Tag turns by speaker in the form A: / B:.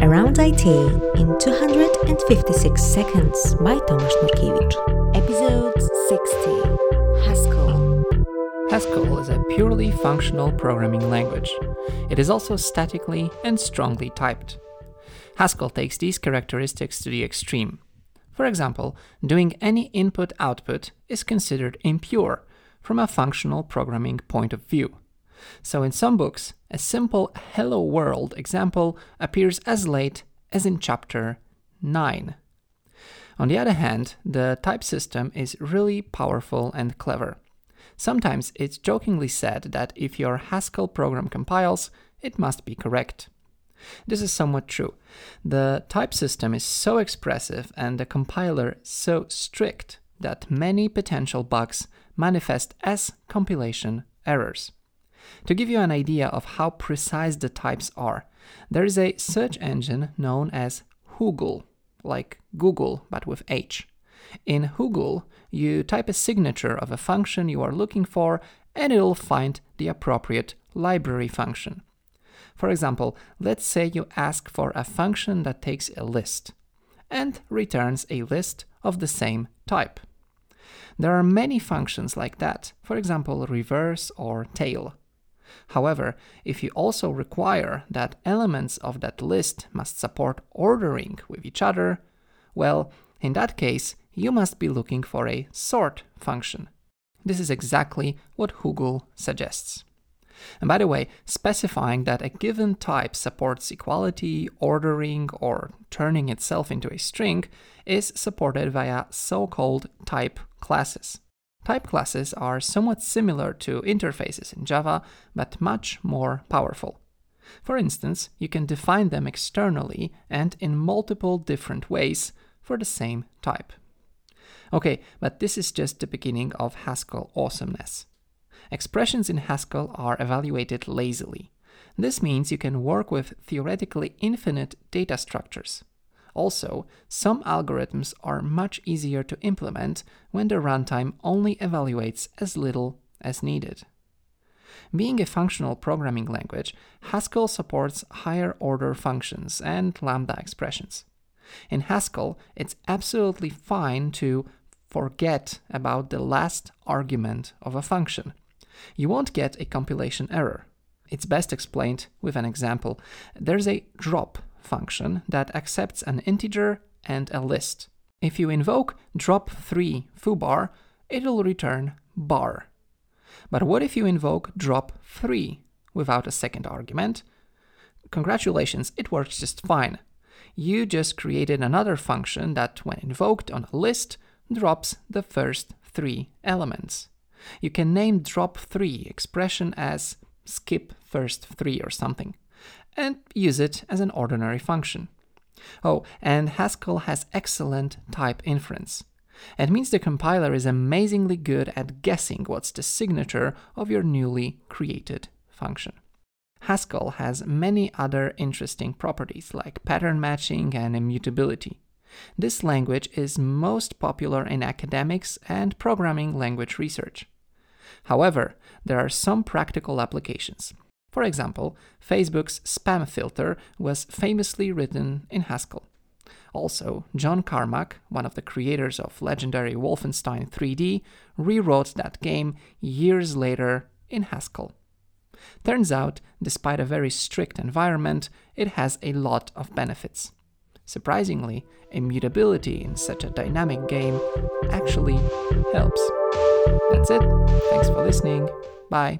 A: Around IT in 256 Seconds by Tomasz Nurkiewicz. Episode 60 Haskell.
B: Haskell is a purely functional programming language. It is also statically and strongly typed. Haskell takes these characteristics to the extreme. For example, doing any input output is considered impure from a functional programming point of view. So, in some books, a simple Hello World example appears as late as in chapter 9. On the other hand, the type system is really powerful and clever. Sometimes it's jokingly said that if your Haskell program compiles, it must be correct. This is somewhat true. The type system is so expressive and the compiler so strict that many potential bugs manifest as compilation errors. To give you an idea of how precise the types are, there is a search engine known as Hoogle, like Google but with H. In Hoogle, you type a signature of a function you are looking for and it'll find the appropriate library function. For example, let's say you ask for a function that takes a list and returns a list of the same type. There are many functions like that, for example, reverse or tail. However, if you also require that elements of that list must support ordering with each other, well, in that case, you must be looking for a sort function. This is exactly what Hoogle suggests. And by the way, specifying that a given type supports equality, ordering, or turning itself into a string is supported via so called type classes. Type classes are somewhat similar to interfaces in Java, but much more powerful. For instance, you can define them externally and in multiple different ways for the same type. Okay, but this is just the beginning of Haskell awesomeness. Expressions in Haskell are evaluated lazily. This means you can work with theoretically infinite data structures. Also, some algorithms are much easier to implement when the runtime only evaluates as little as needed. Being a functional programming language, Haskell supports higher order functions and lambda expressions. In Haskell, it's absolutely fine to forget about the last argument of a function. You won't get a compilation error. It's best explained with an example. There's a drop function that accepts an integer and a list. If you invoke drop3 foobar, it'll return bar. But what if you invoke drop3 without a second argument? Congratulations, it works just fine. You just created another function that, when invoked on a list, drops the first three elements. You can name drop3 expression as skip first three or something and use it as an ordinary function. Oh, and Haskell has excellent type inference. It means the compiler is amazingly good at guessing what's the signature of your newly created function. Haskell has many other interesting properties like pattern matching and immutability. This language is most popular in academics and programming language research. However, there are some practical applications. For example, Facebook's spam filter was famously written in Haskell. Also, John Carmack, one of the creators of legendary Wolfenstein 3D, rewrote that game years later in Haskell. Turns out, despite a very strict environment, it has a lot of benefits. Surprisingly, immutability in such a dynamic game actually helps. That's it. Thanks for listening. Bye.